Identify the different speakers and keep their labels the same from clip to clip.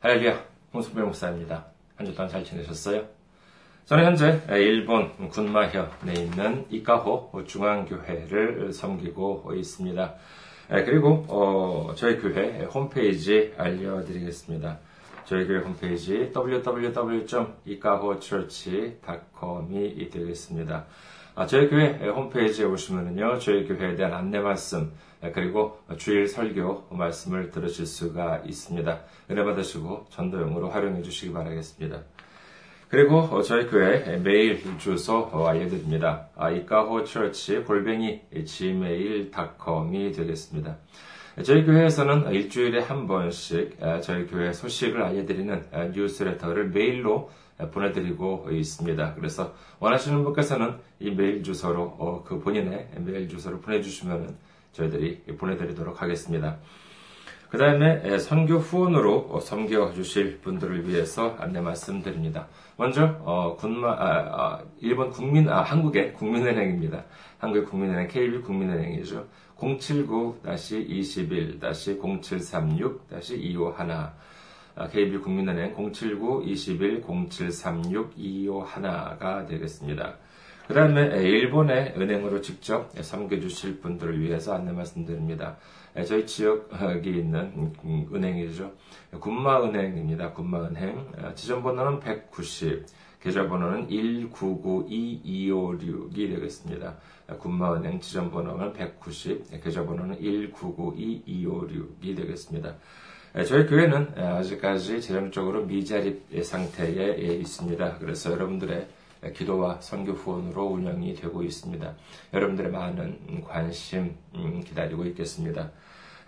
Speaker 1: 할렐루야, 홍수배 목사입니다. 한 주 동안 잘 지내셨어요? 저는 현재 일본 군마현에 있는 이카호 중앙교회를 섬기고 있습니다. 그리고 어, 저희 교회 홈페이지 알려드리겠습니다. 저희 교회 홈페이지 www.ikahochurch.com이 되겠습니다. 아, 저희 교회 홈페이지에 오시면요, 저희 교회에 대한 안내 말씀, 그리고 주일 설교 말씀을 들으실 수가 있습니다. 은혜 받으시고 전도용으로 활용해 주시기 바라겠습니다. 그리고 저희 교회 메일 주소 알려드립니다. 이카호 처치 골뱅이 gmail.com이 되겠습니다. 저희 교회에서는 일주일에 한 번씩 저희 교회 소식을 알려드리는 뉴스레터를 메일로 보내드리고 있습니다. 그래서 원하시는 분께서는 이 메일 주소로 그 본인의 메일 주소를 보내주시면 저희들이 보내드리도록 하겠습니다. 그 다음에 선교 후원으로 섬겨 주실 분들을 위해서 안내 말씀드립니다. 먼저 어, 군마 아, 아, 일본 국민 아 한국의 국민은행입니다. 한국의 국민은행 KB 국민은행이죠. 079-21-0736-251 KB 국민은행 079-21-0736-251가 되겠습니다. 그 다음에 일본의 은행으로 직접 섬겨주실 분들을 위해서 안내 말씀드립니다. 저희 지역에 있는 은행이죠. 군마은행입니다. 군마은행. 지점번호는 190, 계좌번호는 1992256이 되겠습니다. 군마은행 지점번호는 190, 계좌번호는 1992256이 되겠습니다. 저희 교회는 아직까지 재정적으로 미자립 상태에 있습니다. 그래서 여러분들의 기도와 선교 후원으로 운영이 되고 있습니다. 여러분들의 많은 관심 기다리고 있겠습니다.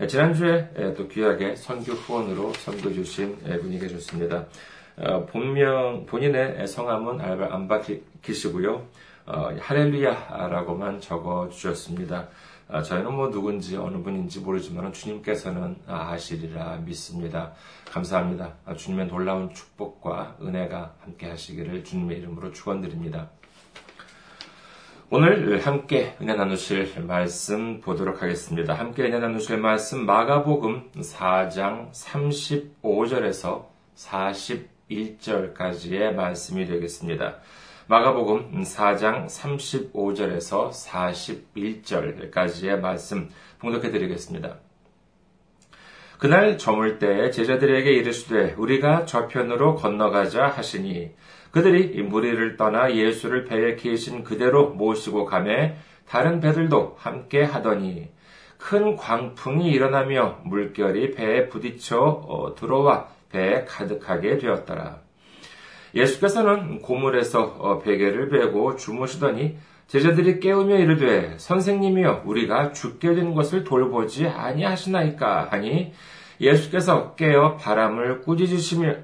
Speaker 1: 지난주에 또 귀하게 선교 후원으로 섬겨주신 분이 계셨습니다. 본명, 본인의 성함은 안 밝히시고요. 어, 할렐루야라고만 적어 주셨습니다. 저희는 뭐 누군지 어느 분인지 모르지만 주님께서는 아시리라 믿습니다. 감사합니다. 주님의 놀라운 축복과 은혜가 함께 하시기를 주님의 이름으로 축원드립니다. 오늘 함께 은혜 나누실 말씀 보도록 하겠습니다. 함께 은혜 나누실 말씀 마가복음 4장 35절에서 41절까지의 말씀이 되겠습니다. 마가복음 4장 35절에서 41절까지의 말씀 봉독해 드리겠습니다. 그날 저물 때에 제자들에게 이르시되 우리가 저편으로 건너가자 하시니 그들이 무리를 떠나 예수를 배에 계신 그대로 모시고 가매 다른 배들도 함께 하더니 큰 광풍이 일어나며 물결이 배에 부딪혀 어, 들어와 배에 가득하게 되었더라. 예수께서는 고물에서 어, 베개를 베고 주무시더니 제자들이 깨우며 이르되 선생님이여 우리가 죽게 된 것을 돌보지 아니하시나이까 하니 예수께서 깨어 바람을 꾸짖으시며,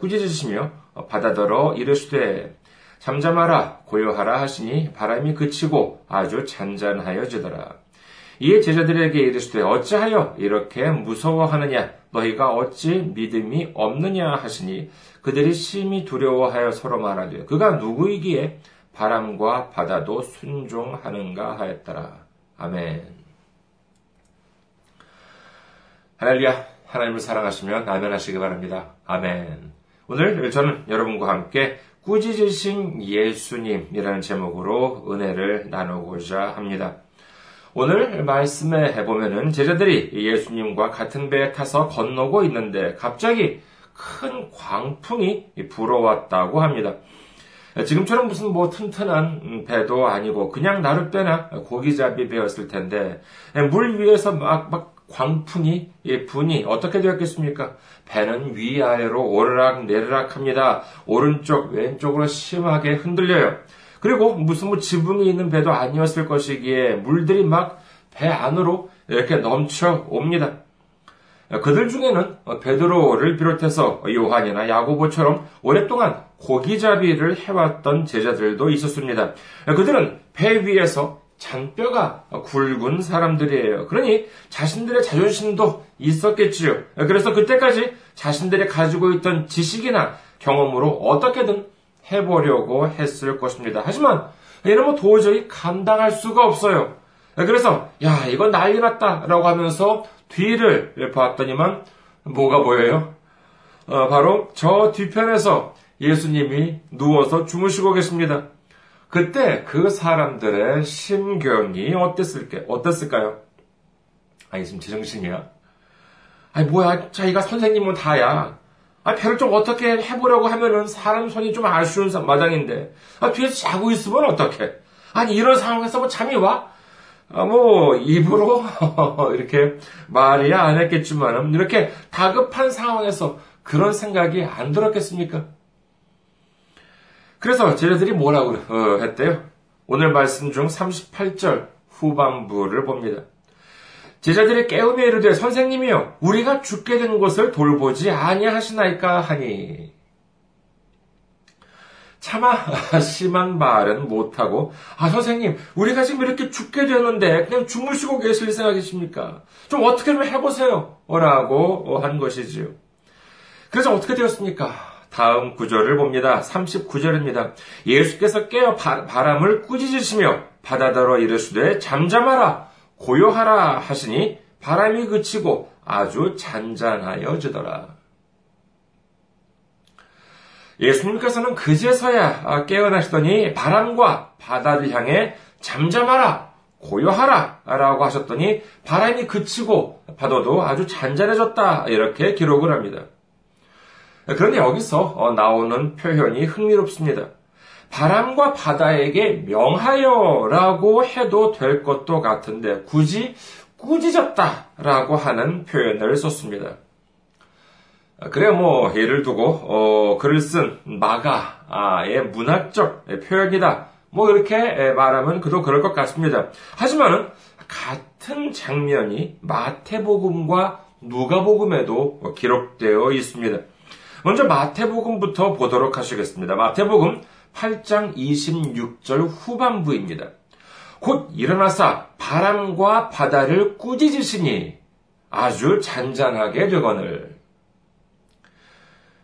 Speaker 1: 꾸짖으시며 바다더러 이르시되 잠잠하라 고요하라 하시니 바람이 그치고 아주 잔잔하여지더라. 이에 제자들에게 이르시되 어찌하여 이렇게 무서워하느냐 너희가 어찌 믿음이 없느냐 하시니 그들이 심히 두려워하여 서로 말하되 그가 누구이기에 바람과 바다도 순종하는가 하였더라. 아멘. 할렐루야. 하나님을 사랑하시면 아멘 하시기 바랍니다. 아멘. 오늘 저는 여러분과 함께 꾸짖으신 예수님이라는 제목으로 은혜를 나누고자 합니다. 오늘 말씀에 해보면은 제자들이 예수님과 같은 배에 타서 건너고 있는데 갑자기 큰 광풍이 불어왔다고 합니다. 지금처럼 무슨 뭐 튼튼한 배도 아니고 그냥 나룻배나 고기잡이 배였을 텐데 물 위에서 막, 막 광풍이, 분이 어떻게 되었겠습니까? 배는 위아래로 오르락 내리락 합니다. 오른쪽, 왼쪽으로 심하게 흔들려요. 그리고 무슨 뭐 지붕이 있는 배도 아니었을 것이기에 물들이 막 배 안으로 이렇게 넘쳐 옵니다. 그들 중에는 베드로를 비롯해서 요한이나 야고보처럼 오랫동안 고기잡이를 해왔던 제자들도 있었습니다. 그들은 배 위에서 잔뼈가 굵은 사람들이에요. 그러니 자신들의 자존심도 있었겠지요. 그래서 그때까지 자신들이 가지고 있던 지식이나 경험으로 어떻게든 해보려고 했을 것입니다. 하지만 이러면 도저히 감당할 수가 없어요. 그래서 야 이건 난리 났다라고 하면서 뒤를 봤더니만 뭐가 보여요? 어, 바로 저 뒤편에서 예수님이 누워서 주무시고 계십니다. 그때 그 사람들의 심경이 어땠을까, 어땠을까요? 아니, 지금 제정신이야? 아니, 뭐야, 자기가 선생님은 다야. 아, 배를 좀 어떻게 해보려고 하면은 사람 손이 좀 아쉬운 마당인데, 아, 뒤에서 자고 있으면 어떡해? 아니, 이런 상황에서 뭐 잠이 와? 아, 뭐, 입으로 이렇게 말이 안 했겠지만, 이렇게 다급한 상황에서 그런 생각이 안 들었겠습니까? 그래서 제자들이 뭐라고 어, 했대요? 오늘 말씀 중 38절 후반부를 봅니다. 제자들이 깨우며 이르되 선생님이여 우리가 죽게 된 것을 돌보지 아니하시나이까 하니 차마 심한 말은 못하고 아 선생님 우리가 지금 이렇게 죽게 되었는데 그냥 주무시고 계실 생각이십니까? 좀 어떻게 좀 해보세요 라고 한 것이지요. 그래서 어떻게 되었습니까? 다음 구절을 봅니다. 39절입니다. 예수께서 깨어 바람을 꾸짖으시며 바다더러 이르시되 잠잠하라 고요하라 하시니 바람이 그치고 아주 잔잔하여지더라. 예수님께서는 그제서야 깨어나시더니 바람과 바다를 향해 잠잠하라, 고요하라 라고 하셨더니 바람이 그치고 바다도 아주 잔잔해졌다 이렇게 기록을 합니다. 그런데 여기서 어, 나오는 표현이 흥미롭습니다. 바람과 바다에게 명하여라고 해도 될 것도 같은데 굳이 꾸짖었다라고 하는 표현을 썼습니다. 그래 뭐 예를 두고 어, 글을 쓴 마가의 문학적 표현이다. 뭐 이렇게 말하면 그도 그럴 것 같습니다. 하지만은 같은 장면이 마태복음과 누가복음에도 기록되어 있습니다. 먼저 마태복음부터 보도록 하시겠습니다. 마태복음 8장 26절 후반부입니다. 곧 일어나사 바람과 바다를 꾸짖으시니 아주 잔잔하게 되거늘.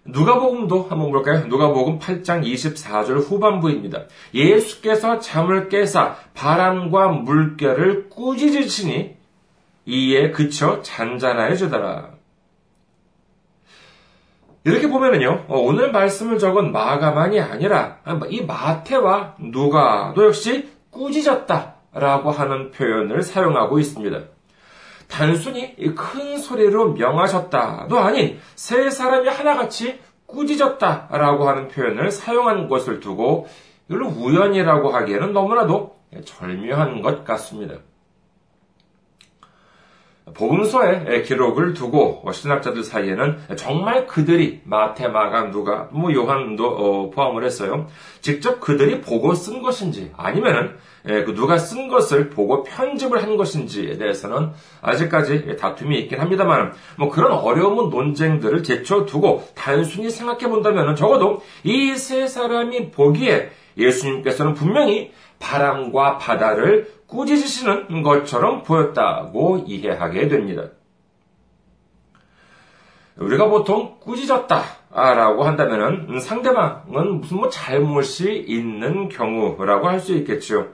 Speaker 1: 누가복음도 한번 볼까요? 누가복음 8장 24절 후반부입니다. 예수께서 잠을 깨사 바람과 물결을 꾸짖으시니 이에 그쳐 잔잔하여지더라. 이렇게 보면은요, 어, 오늘 말씀을 적은 마가만이 아니라 이 마태와 누가도 역시 꾸짖었다라고 하는 표현을 사용하고 있습니다. 단순히 큰 소리로 명하셨다도 아닌 세 사람이 하나같이 꾸짖었다라고 하는 표현을 사용한 것을 두고 이걸 우연이라고 하기에는 너무나도 절묘한 것 같습니다. 복음서의 기록을 두고 신학자들 사이에는 정말 그들이 마테, 마가, 누가, 뭐 요한도 어, 포함을 했어요. 직접 그들이 보고 쓴 것인지 아니면은 그 누가 쓴 것을 보고 편집을 한 것인지에 대해서는 아직까지 다툼이 있긴 합니다만 뭐 그런 어려운 논쟁들을 제쳐두고 단순히 생각해 본다면 적어도 이 세 사람이 보기에 예수님께서는 분명히 바람과 바다를 꾸짖으시는 것처럼 보였다고 이해하게 됩니다. 우리가 보통 꾸짖었다 라고 한다면 상대방은 무슨 뭐 잘못이 있는 경우라고 할 수 있겠죠.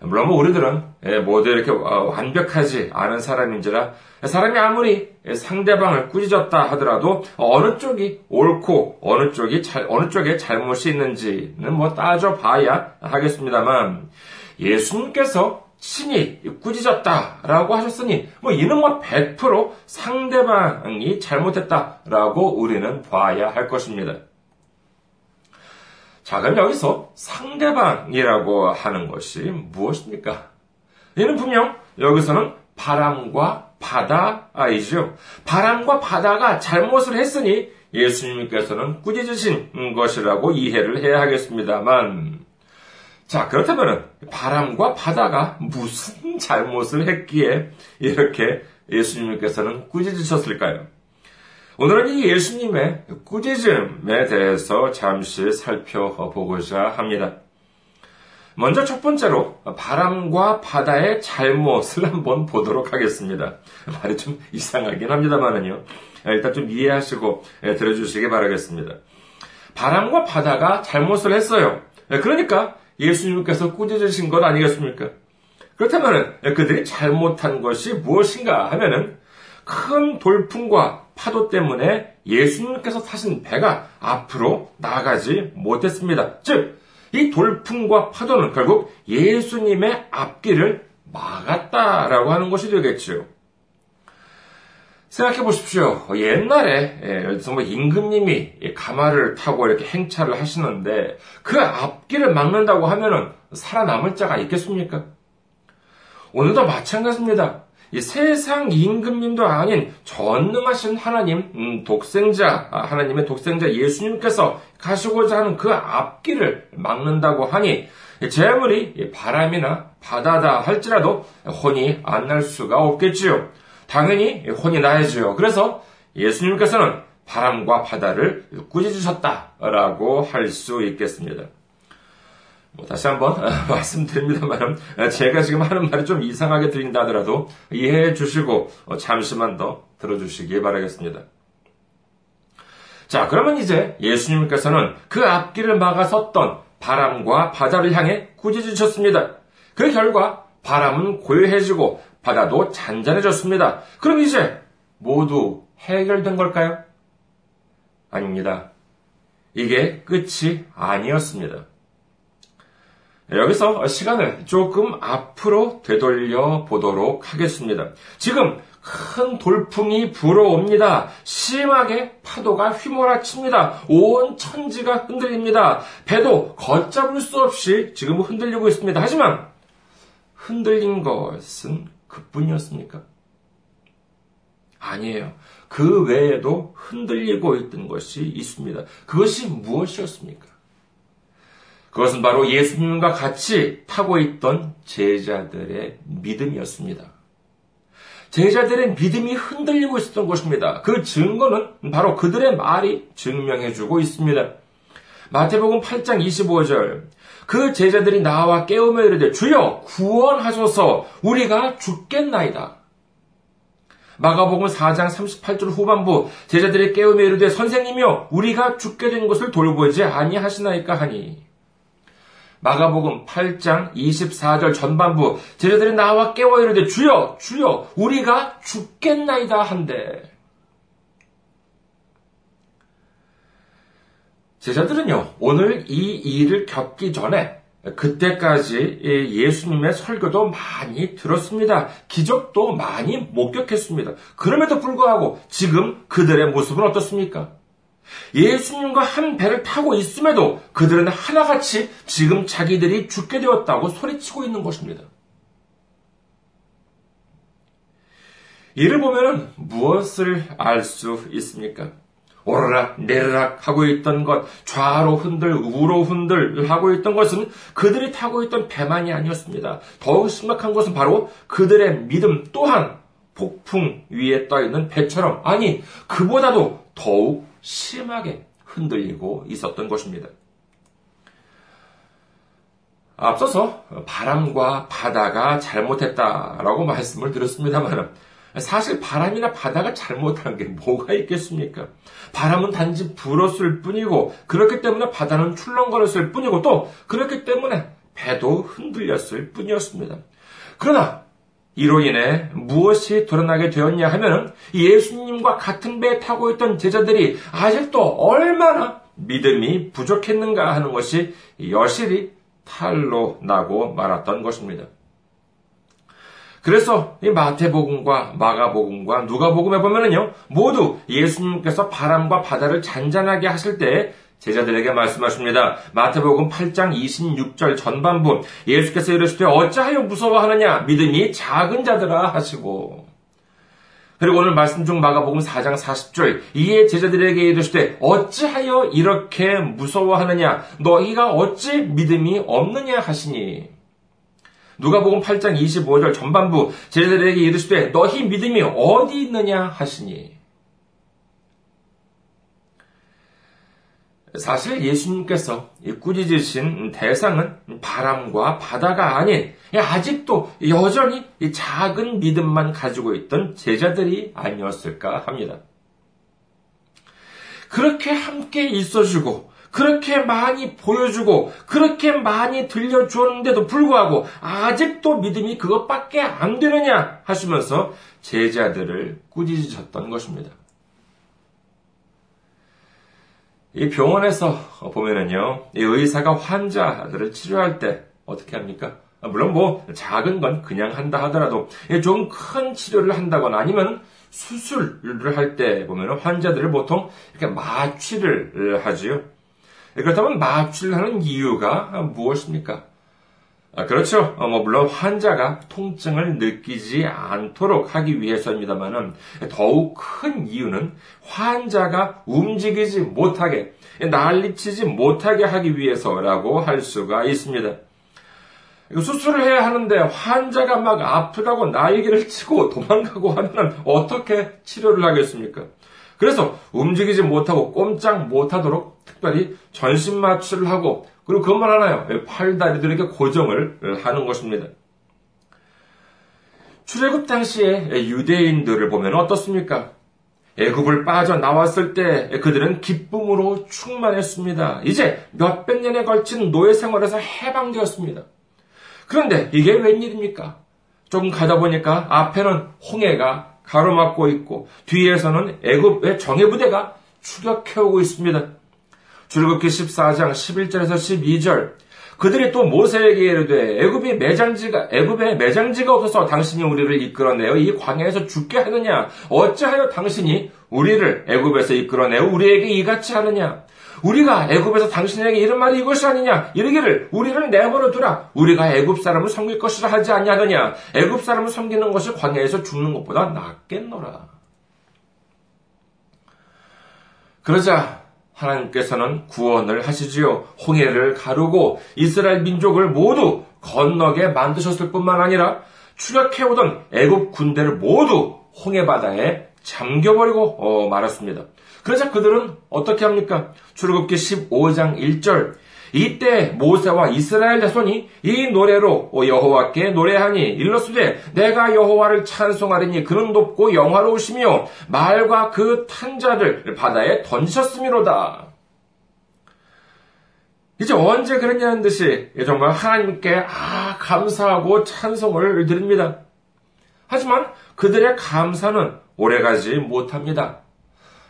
Speaker 1: 물론 뭐 우리들은 예, 모두 이렇게 어, 완벽하지 않은 사람인지라 사람이 아무리 상대방을 꾸짖었다 하더라도 어느 쪽이 옳고 어느 쪽이 잘, 어느 쪽에 잘못이 있는지는 뭐 따져봐야 하겠습니다만 예수님께서 신이 꾸짖었다라고 하셨으니 뭐 이는 뭐 100% 상대방이 잘못했다라고 우리는 봐야 할 것입니다. 자, 그럼 여기서 상대방이라고 하는 것이 무엇입니까? 이는 분명 여기서는 바람과 바다이죠. 바람과 바다가 잘못을 했으니 예수님께서는 꾸짖으신 것이라고 이해를 해야 하겠습니다만 자, 그렇다면 바람과 바다가 무슨 잘못을 했기에 이렇게 예수님께서는 꾸짖으셨을까요? 오늘은 이 예수님의 꾸짖음에 대해서 잠시 살펴보고자 합니다. 먼저 첫 번째로 바람과 바다의 잘못을 한번 보도록 하겠습니다. 말이 좀 이상하긴 합니다만은요. 일단 좀 이해하시고 들어주시기 바라겠습니다. 바람과 바다가 잘못을 했어요. 그러니까 예수님께서 꾸짖으신 것 아니겠습니까? 그렇다면 그들이 잘못한 것이 무엇인가 하면은 큰 돌풍과 파도 때문에 예수님께서 타신 배가 앞으로 나가지 못했습니다. 즉, 이 돌풍과 파도는 결국 예수님의 앞길을 막았다라고 하는 것이 되겠지요. 생각해 보십시오. 옛날에 예, 정말 임금님이 가마를 타고 이렇게 행차를 하시는데 그 앞길을 막는다고 하면은 살아남을 자가 있겠습니까? 오늘도 마찬가지입니다. 이 세상 임금님도 아닌 전능하신 하나님, 음, 독생자, 아, 하나님의 독생자 예수님께서 가시고자 하는 그 앞길을 막는다고 하니 재물이 바람이나 바다다 할지라도 혼이 안 날 수가 없겠지요. 당연히 혼이 나야지요. 그래서 예수님께서는 바람과 바다를 꾸짖으셨다라고 할 수 있겠습니다. 뭐 다시 한번 말씀드립니다만 제가 지금 하는 말이 좀 이상하게 들린다 하더라도 이해해 주시고 잠시만 더 들어주시기 바라겠습니다. 자, 그러면 이제 예수님께서는 그 앞길을 막아섰던 바람과 바다를 향해 꾸짖으셨습니다. 그 결과 바람은 고요해지고 바다도 잔잔해졌습니다. 그럼 이제 모두 해결된 걸까요? 아닙니다. 이게 끝이 아니었습니다. 여기서 시간을 조금 앞으로 되돌려 보도록 하겠습니다. 지금 큰 돌풍이 불어옵니다. 심하게 파도가 휘몰아칩니다. 온 천지가 흔들립니다. 배도 걷잡을 수 없이 지금 흔들리고 있습니다. 하지만 흔들린 것은 그뿐이었습니까? 아니에요. 그 외에도 흔들리고 있던 것이 있습니다. 그것이 무엇이었습니까? 그것은 바로 예수님과 같이 타고 있던 제자들의 믿음이었습니다. 제자들의 믿음이 흔들리고 있었던 것입니다. 그 증거는 바로 그들의 말이 증명해주고 있습니다. 마태복음 8장 25절. 그 제자들이 나와 깨우며 이르되 주여 구원하소서 우리가 죽겠나이다. 마가복음 4장 38절 후반부 제자들이 깨우며 이르되 선생님이여 우리가 죽게 된 것을 돌보지 아니하시나이까 하니 마가복음 8장 24절 전반부 제자들이 나와 깨워 이르되 주여 주여 우리가 죽겠나이다 한데 제자들은요, 오늘 이 일을 겪기 전에 그때까지 예수님의 설교도 많이 들었습니다. 기적도 많이 목격했습니다. 그럼에도 불구하고 지금 그들의 모습은 어떻습니까? 예수님과 한 배를 타고 있음에도 그들은 하나같이 지금 자기들이 죽게 되었다고 소리치고 있는 것입니다. 이를 보면 무엇을 알 수 있습니까? 오르락 내리락 하고 있던 것, 좌로 흔들, 우로 흔들 하고 있던 것은 그들이 타고 있던 배만이 아니었습니다. 더욱 심각한 것은 바로 그들의 믿음 또한 폭풍 위에 떠 있는 배처럼, 아니, 그보다도 더욱 심하게 흔들리고 있었던 것입니다. 앞서서 바람과 바다가 잘못했다라고 말씀을 드렸습니다만 사실 바람이나 바다가 잘못한 게 뭐가 있겠습니까? 바람은 단지 불었을 뿐이고 그렇기 때문에 바다는 출렁거렸을 뿐이고 또 그렇기 때문에 배도 흔들렸을 뿐이었습니다. 그러나 이로 인해 무엇이 드러나게 되었냐 하면 예수님과 같은 배에 타고 있던 제자들이 아직도 얼마나 믿음이 부족했는가 하는 것이 여실히 탈로 나고 말았던 것입니다. 그래서 이 마태복음과 마가복음과 누가복음에 보면은요, 모두 예수님께서 바람과 바다를 잔잔하게 하실 때 제자들에게 말씀하십니다. 마태복음 8장 26절 전반부. 예수께서 이르시되 어찌하여 무서워하느냐? 믿음이 작은 자들아 하시고. 그리고 오늘 말씀 중 마가복음 4장 40절. 이에 제자들에게 이르시되 어찌하여 이렇게 무서워하느냐? 너희가 어찌 믿음이 없느냐 하시니? 누가복음 8장 25절 전반부. 제자들에게 이르시되 너희 믿음이 어디 있느냐 하시니 사실 예수님께서 꾸짖으신 대상은 바람과 바다가 아닌 아직도 여전히 작은 믿음만 가지고 있던 제자들이 아니었을까 합니다. 그렇게 함께 있어주고 그렇게 많이 보여주고 그렇게 많이 들려주었는데도 불구하고 아직도 믿음이 그것밖에 안 되느냐 하시면서 제자들을 꾸짖으셨던 것입니다. 이 병원에서 보면은요, 이 의사가 환자들을 치료할 때 어떻게 합니까? 물론 뭐 작은 건 그냥 한다 하더라도 좀 큰 치료를 한다거나 아니면 수술을 할 때 보면 환자들을 보통 이렇게 마취를 하지요. 그렇다면 마취를 하는 이유가 무엇입니까? 아, 그렇죠. 어, 뭐 물론 환자가 통증을 느끼지 않도록 하기 위해서입니다만은 더욱 큰 이유는 환자가 움직이지 못하게 난리치지 못하게 하기 위해서라고 할 수가 있습니다. 수술을 해야 하는데 환자가 막 아프다고 나이기를 치고 도망가고 하면 어떻게 치료를 하겠습니까? 그래서 움직이지 못하고 꼼짝 못하도록 특별히 전신 마취를 하고 그리고 그것만 하나요? 팔다리들에게 고정을 하는 것입니다. 출애굽 당시에 유대인들을 보면 어떻습니까? 애굽을 빠져 나왔을 때 그들은 기쁨으로 충만했습니다. 이제 몇백 년에 걸친 노예 생활에서 해방되었습니다. 그런데 이게 웬일입니까? 조금 가다 보니까 앞에는 홍해가 가로막고 있고 뒤에서는 애굽의 정예 부대가 추격해오고 있습니다. 출국기 14장 11절에서 12절. 그들이 또 모세에게 이르되 애굽이 매장지가 애굽에 매장지가 없어서 당신이 우리를 이끌어내어 이 광야에서 죽게 하느냐? 어찌하여 당신이 우리를 애굽에서 이끌어내어 우리에게 이같이 하느냐? 우리가 애굽에서 당신에게 이런 말이 이것이 아니냐? 이르기를 우리를 내버려 두라. 우리가 애굽 사람을 섬길 것이라 하지 아니하느냐? 애굽 사람을 섬기는 것이 광야에서 죽는 것보다 낫겠노라. 그러자 하나님께서는 구원을 하시지요. 홍해를 가르고 이스라엘 민족을 모두 건너게 만드셨을 뿐만 아니라 추격해오던 애굽 군대를 모두 홍해 바다에 잠겨버리고 어, 말았습니다. 그러자 그들은 어떻게 합니까? 출애굽기 15장 1절 이때 모세와 이스라엘 자손이 이 노래로 여호와께 노래하니 일러스되 내가 여호와를 찬송하리니 그는 높고 영화로우시며 말과 그 탄자를 바다에 던지셨음이로다. 이제 언제 그랬냐는 듯이 정말 하나님께 아 감사하고 찬송을 드립니다. 하지만 그들의 감사는 오래가지 못합니다.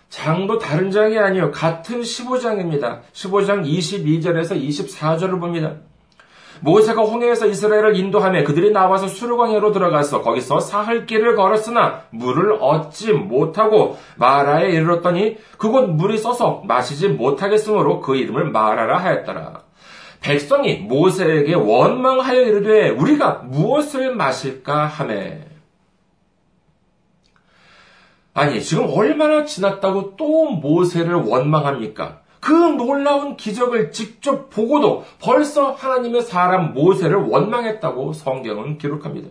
Speaker 1: 장도 다른 장이 아니요. 같은 15장입니다. 15장 22절에서 24절을 봅니다. 모세가 홍해에서 이스라엘을 인도하며 그들이 나와서 수르광야로 들어가서 거기서 사흘길을 걸었으나 물을 얻지 못하고 마라에 이르렀더니 그곳 물이 써서 마시지 못하겠으므로 그 이름을 마라라 하였더라. 백성이 모세에게 원망하여 이르되 우리가 무엇을 마실까 하매 아니, 지금 얼마나 지났다고 또 모세를 원망합니까? 그 놀라운 기적을 직접 보고도 벌써 하나님의 사람 모세를 원망했다고 성경은 기록합니다.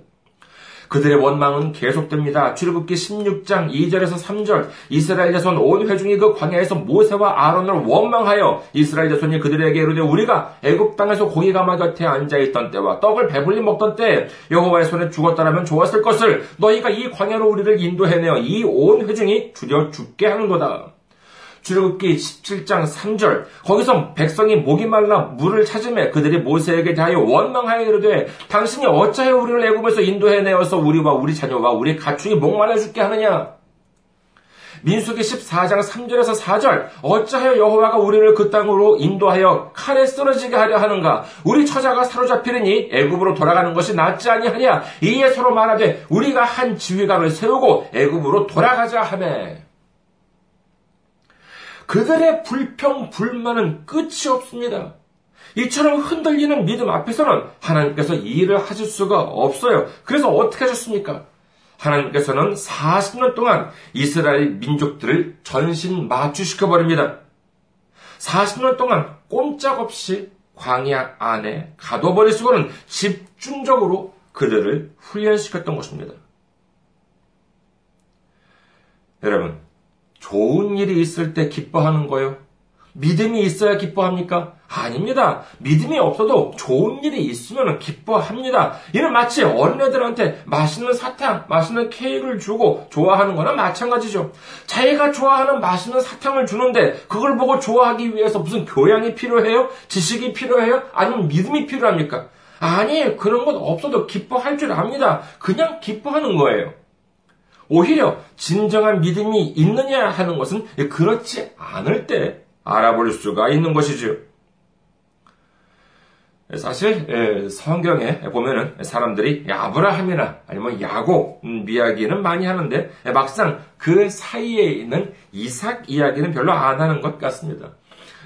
Speaker 1: 그들의 원망은 계속됩니다. 출애굽기 16장 2절에서 3절 이스라엘 자손 온 회중이 그 광야에서 모세와 아론을 원망하여 이스라엘 자손이 그들에게 이르되 우리가 애굽 땅에서 고기 가마 곁에 앉아 있던 때와 떡을 배불리 먹던 때 여호와의 손에 죽었다라면 좋았을 것을 너희가 이 광야로 우리를 인도해내어 이 온 회중이 줄여 죽게 하는도다. 출애굽기 17장 3절. 거기서 백성이 목이 말라 물을 찾음에 그들이 모세에게 대하여 원망하여 이르되 당신이 어찌하여 우리를 애굽에서 인도해 내어서 우리와 우리 자녀와 우리 가축이 목말라 죽게 하느냐? 민수기 14장 3절에서 4절. 어찌하여 여호와가 우리를 그 땅으로 인도하여 칼에 쓰러지게 하려 하는가? 우리 처자가 사로잡히느니 애굽으로 돌아가는 것이 낫지 아니하냐? 이에 서로 말하되 우리가 한 지휘관을 세우고 애굽으로 돌아가자 하매 그들의 불평, 불만은 끝이 없습니다. 이처럼 흔들리는 믿음 앞에서는 하나님께서 일을 하실 수가 없어요. 그래서 어떻게 하셨습니까? 하나님께서는 40년 동안 이스라엘 민족들을 전신 마취시켜 버립니다. 40년 동안 꼼짝없이 광야 안에 가둬버리시고는 집중적으로 그들을 훈련시켰던 것입니다. 여러분, 좋은 일이 있을 때 기뻐하는 거요? 믿음이 있어야 기뻐합니까? 아닙니다. 믿음이 없어도 좋은 일이 있으면 기뻐합니다. 이는 마치 어린애들한테 맛있는 사탕, 맛있는 케이크를 주고 좋아하는 거나 마찬가지죠. 자기가 좋아하는 맛있는 사탕을 주는데 그걸 보고 좋아하기 위해서 무슨 교양이 필요해요? 지식이 필요해요? 아니면 믿음이 필요합니까? 아니, 그런 것 없어도 기뻐할 줄 압니다. 그냥 기뻐하는 거예요. 오히려 진정한 믿음이 있느냐 하는 것은 그렇지 않을 때 알아볼 수가 있는 것이지요. 사실 예, 성경에 보면은 사람들이 아브라함이나 아니면 야곱 이야기는 많이 하는데 막상 그 사이에 있는 이삭 이야기는 별로 안 하는 것 같습니다.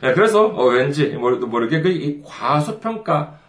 Speaker 1: 예, 그래서 어, 왠지 모르게 그 과소평가 어,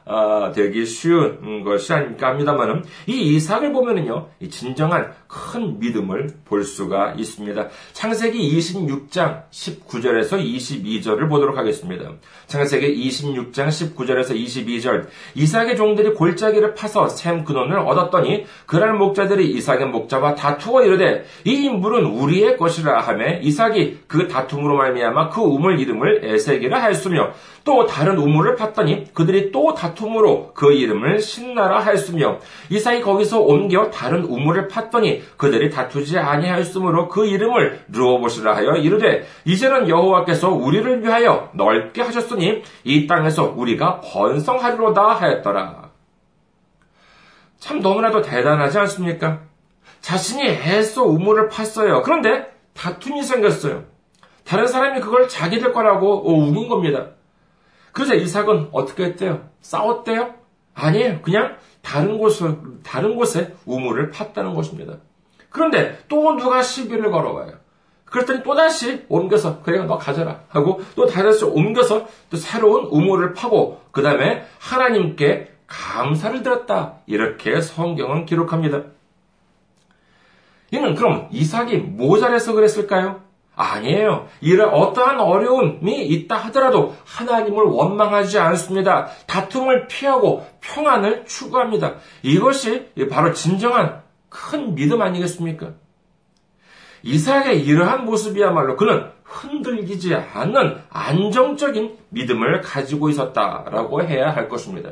Speaker 1: 되기 쉬운 것이 아닙니까 합니다만은 이 이삭을 보면은요 진정한 큰 믿음을 볼 수가 있습니다. 창세기 26장 19절에서 22절을 보도록 하겠습니다. 창세기 26장 19절에서 22절 이삭의 종들이 골짜기를 파서 샘 근원을 얻었더니 그날 목자들이 이삭의 목자와 다투어 이르되 이 물은 우리의 것이라 하매 이삭이 그 다툼으로 말미암아 그 우물 이름을 에세기라 하였으며 또 다른 우물을 팠더니 그들이 또 다 툼으로 그 이름을 신나라 하였으며 이삭이 거기서 옮겨 다른 우물을 팠더니 그들이 다투지 아니하였으므로 그 이름을 르오보시라 하여 이르되 이제는 여호와께서 우리를 위하여 넓게 하셨으니 이 땅에서 우리가 번성하리로다 하였더라. 참 너무나도 대단하지 않습니까? 자신이 애써 우물을 팠어요. 그런데 다툼이 생겼어요. 다른 사람이 그걸 자기들 거라고 우긴 겁니다. 그래서 이삭은 어떻게 했대요? 싸웠대요? 아니에요. 그냥 다른 곳을, 다른 곳에 우물을 팠다는 것입니다. 그런데 또 누가 시비를 걸어와요. 그랬더니 또다시 옮겨서, 그래, 너 가져라. 하고 또 다시 옮겨서 또 새로운 우물을 파고, 그 다음에 하나님께 감사를 드렸다. 이렇게 성경은 기록합니다. 이는 그럼 이삭이 모자라서 그랬을까요? 아니에요. 이런 어떠한 어려움이 있다 하더라도 하나님을 원망하지 않습니다. 다툼을 피하고 평안을 추구합니다. 이것이 바로 진정한 큰 믿음 아니겠습니까? 이삭의 이러한 모습이야말로 그는 흔들리지 않는 안정적인 믿음을 가지고 있었다라고 해야 할 것입니다.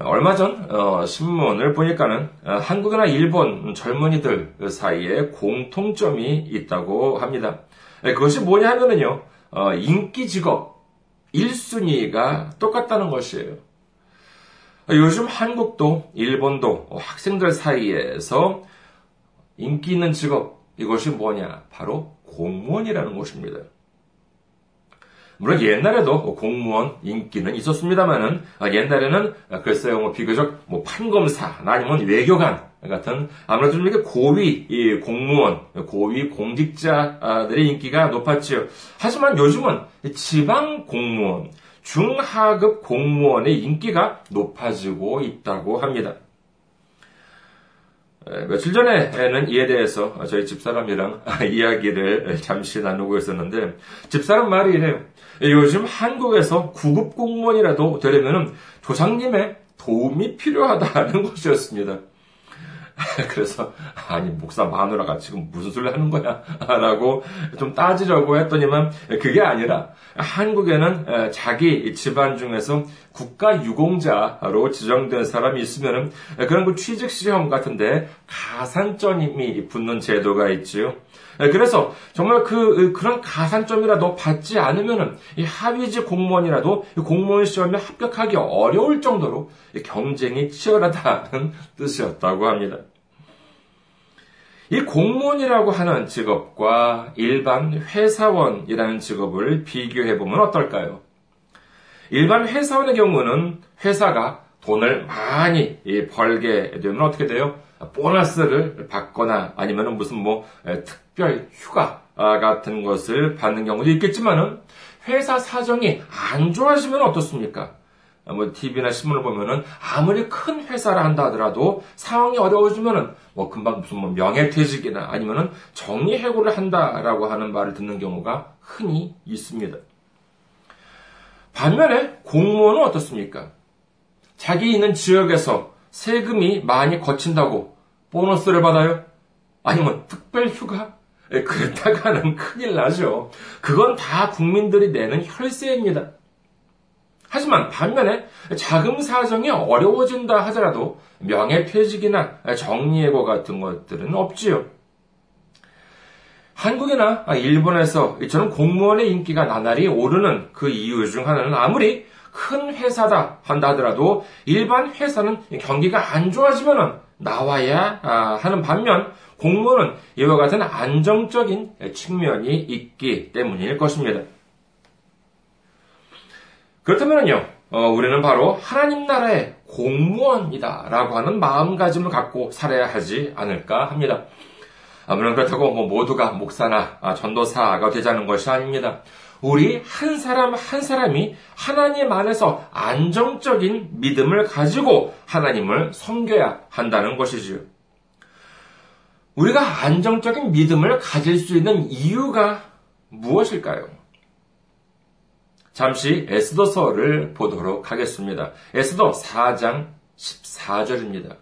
Speaker 1: 얼마 전 어, 신문을 보니까는 어, 한국이나 일본 젊은이들 사이에 공통점이 있다고 합니다. 네, 그것이 뭐냐 하면은요, 어, 인기 직업 1순위가 똑같다는 것이에요. 요즘 한국도 일본도 학생들 사이에서 인기 있는 직업 이것이 뭐냐? 바로 공무원이라는 것입니다. 물론 옛날에도 공무원 인기는 있었습니다만은 아, 옛날에는 글쎄요 뭐 비교적 뭐 판검사 아니면 외교관 같은 아무래도 좀 이렇게 고위 공무원 고위 공직자들의 인기가 높았지요. 하지만 요즘은 지방 공무원 중하급 공무원의 인기가 높아지고 있다고 합니다. 며칠 전에는 이에 대해서 저희 집사람이랑 이야기를 잠시 나누고 있었는데 집사람 말이 이래요. 요즘 한국에서 구급 공무원이라도 되려면 조상님의 도움이 필요하다는 것이었습니다. 그래서 아니 목사 마누라가 지금 무슨 소리를 하는 거야? 라고 좀 따지려고 했더니만 그게 아니라 한국에는 자기 집안 중에서 국가 유공자로 지정된 사람이 있으면 그런 그 취직 시험 같은데 가산점이 붙는 제도가 있지요. 그래서 정말 그 그런 가산점이라도 받지 않으면은 이 하위직 공무원이라도 공무원 시험에 합격하기 어려울 정도로 경쟁이 치열하다는 뜻이었다고 합니다. 이 공무원이라고 하는 직업과 일반 회사원이라는 직업을 비교해 보면 어떨까요? 일반 회사원의 경우는 회사가 돈을 많이 벌게 되면 어떻게 돼요? 보너스를 받거나 아니면 무슨 뭐 특별 휴가 같은 것을 받는 경우도 있겠지만은 회사 사정이 안 좋아지면 어떻습니까? 뭐 TV나 신문을 보면은 아무리 큰 회사를 한다 하더라도 상황이 어려워지면은 뭐 금방 무슨 뭐 명예퇴직이나 아니면은 정리해고를 한다라고 하는 말을 듣는 경우가 흔히 있습니다. 반면에 공무원은 어떻습니까? 자기 있는 지역에서 세금이 많이 거친다고 보너스를 받아요? 아니면 특별 휴가? 예, 그랬다가는 큰일 나죠. 그건 다 국민들이 내는 혈세입니다. 하지만 반면에 자금 사정이 어려워진다 하더라도 명예퇴직이나 정리해고 같은 것들은 없지요. 한국이나 일본에서 이처럼 공무원의 인기가 나날이 오르는 그 이유 중 하나는 아무리 큰 회사다 한다 하더라도 일반 회사는 경기가 안 좋아지면 나와야 아, 하는 반면 공무원은 이와 같은 안정적인 측면이 있기 때문일 것입니다. 그렇다면요, 어, 우리는 바로 하나님 나라의 공무원이다라고 하는 마음가짐을 갖고 살아야 하지 않을까 합니다. 아, 물론 그렇다고 뭐 모두가 목사나 아, 전도사가 되자는 것이 아닙니다. 우리 한 사람 한 사람이 하나님 안에서 안정적인 믿음을 가지고 하나님을 섬겨야 한다는 것이지요. 우리가 안정적인 믿음을 가질 수 있는 이유가 무엇일까요? 잠시 에스더서를 보도록 하겠습니다. 에스더 4장 14절입니다.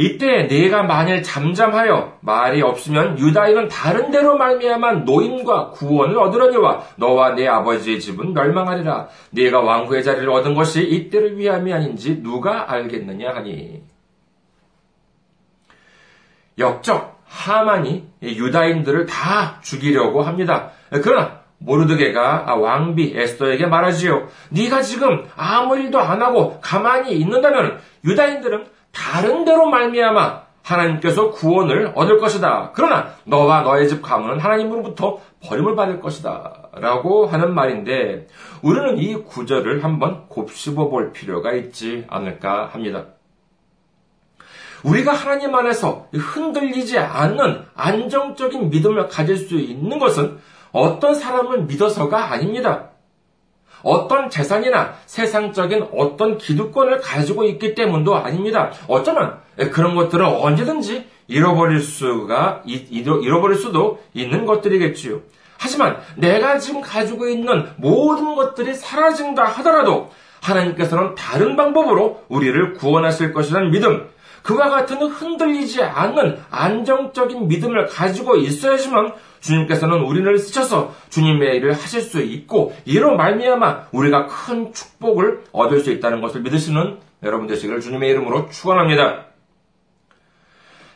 Speaker 1: 이때 네가 만일 잠잠하여 말이 없으면 유다인은 다른 데로 말미암아 노임과 구원을 얻으려니와 너와 네 아버지의 집은 멸망하리라. 네가 왕후의 자리를 얻은 것이 이때를 위함이 아닌지 누가 알겠느냐 하니. 역적 하만이 유다인들을 다 죽이려고 합니다. 그러나 모르드게가 왕비 에스더에게 말하지요. 네가 지금 아무 일도 안 하고 가만히 있는다면 유다인들은 다른 데로 말미암아 하나님께서 구원을 얻을 것이다. 그러나 너와 너의 집 가문은 하나님으로부터 버림을 받을 것이다. 라고 하는 말인데 우리는 이 구절을 한번 곱씹어 볼 필요가 있지 않을까 합니다. 우리가 하나님 안에서 흔들리지 않는 안정적인 믿음을 가질 수 있는 것은 어떤 사람을 믿어서가 아닙니다. 어떤 재산이나 세상적인 어떤 기득권을 가지고 있기 때문도 아닙니다. 어쩌면 그런 것들을 언제든지 잃어버릴 수가, 잃어버릴 수도 있는 것들이겠지요. 하지만 내가 지금 가지고 있는 모든 것들이 사라진다 하더라도 하나님께서는 다른 방법으로 우리를 구원하실 것이라는 믿음, 그와 같은 흔들리지 않는 안정적인 믿음을 가지고 있어야지만 주님께서는 우리를 쓰셔서 주님의 일을 하실 수 있고 이로 말미암아 우리가 큰 축복을 얻을 수 있다는 것을 믿으시는 여러분 되시기를 주님의 이름으로 축원합니다.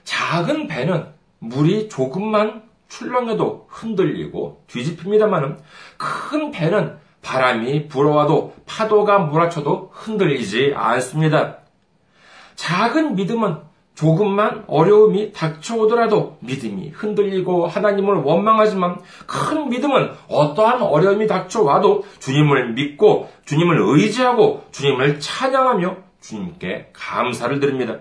Speaker 1: 작은 배는 물이 조금만 출렁여도 흔들리고 뒤집힙니다만은 큰 배는 바람이 불어와도 파도가 몰아쳐도 흔들리지 않습니다. 작은 믿음은 조금만 어려움이 닥쳐오더라도 믿음이 흔들리고 하나님을 원망하지만 큰 믿음은 어떠한 어려움이 닥쳐와도 주님을 믿고 주님을 의지하고 주님을 찬양하며 주님께 감사를 드립니다.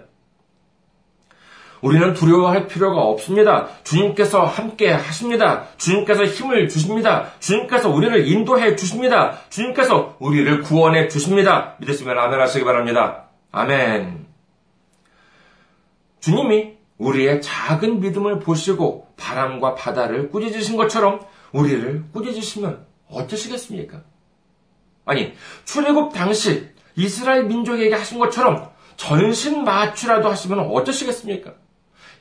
Speaker 1: 우리는 두려워할 필요가 없습니다. 주님께서 함께 하십니다. 주님께서 힘을 주십니다. 주님께서 우리를 인도해 주십니다. 주님께서 우리를 구원해 주십니다. 믿으시면 아멘 하시기 바랍니다. 아멘. 주님이 우리의 작은 믿음을 보시고 바람과 바다를 꾸짖으신 것처럼 우리를 꾸짖으시면 어떠시겠습니까? 아니, 출애굽 당시 이스라엘 민족에게 하신 것처럼 전신 마취라도 하시면 어떠시겠습니까?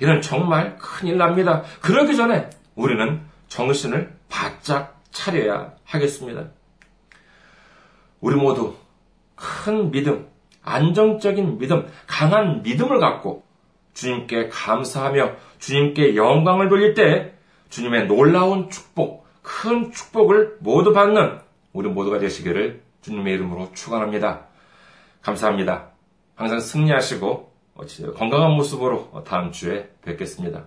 Speaker 1: 이는 정말 큰일 납니다. 그러기 전에 우리는 정신을 바짝 차려야 하겠습니다. 우리 모두 큰 믿음, 안정적인 믿음, 강한 믿음을 갖고 주님께 감사하며 주님께 영광을 돌릴 때 주님의 놀라운 축복, 큰 축복을 모두 받는 우리 모두가 되시기를 주님의 이름으로 축원합니다. 감사합니다. 항상 승리하시고 건강한 모습으로 다음 주에 뵙겠습니다.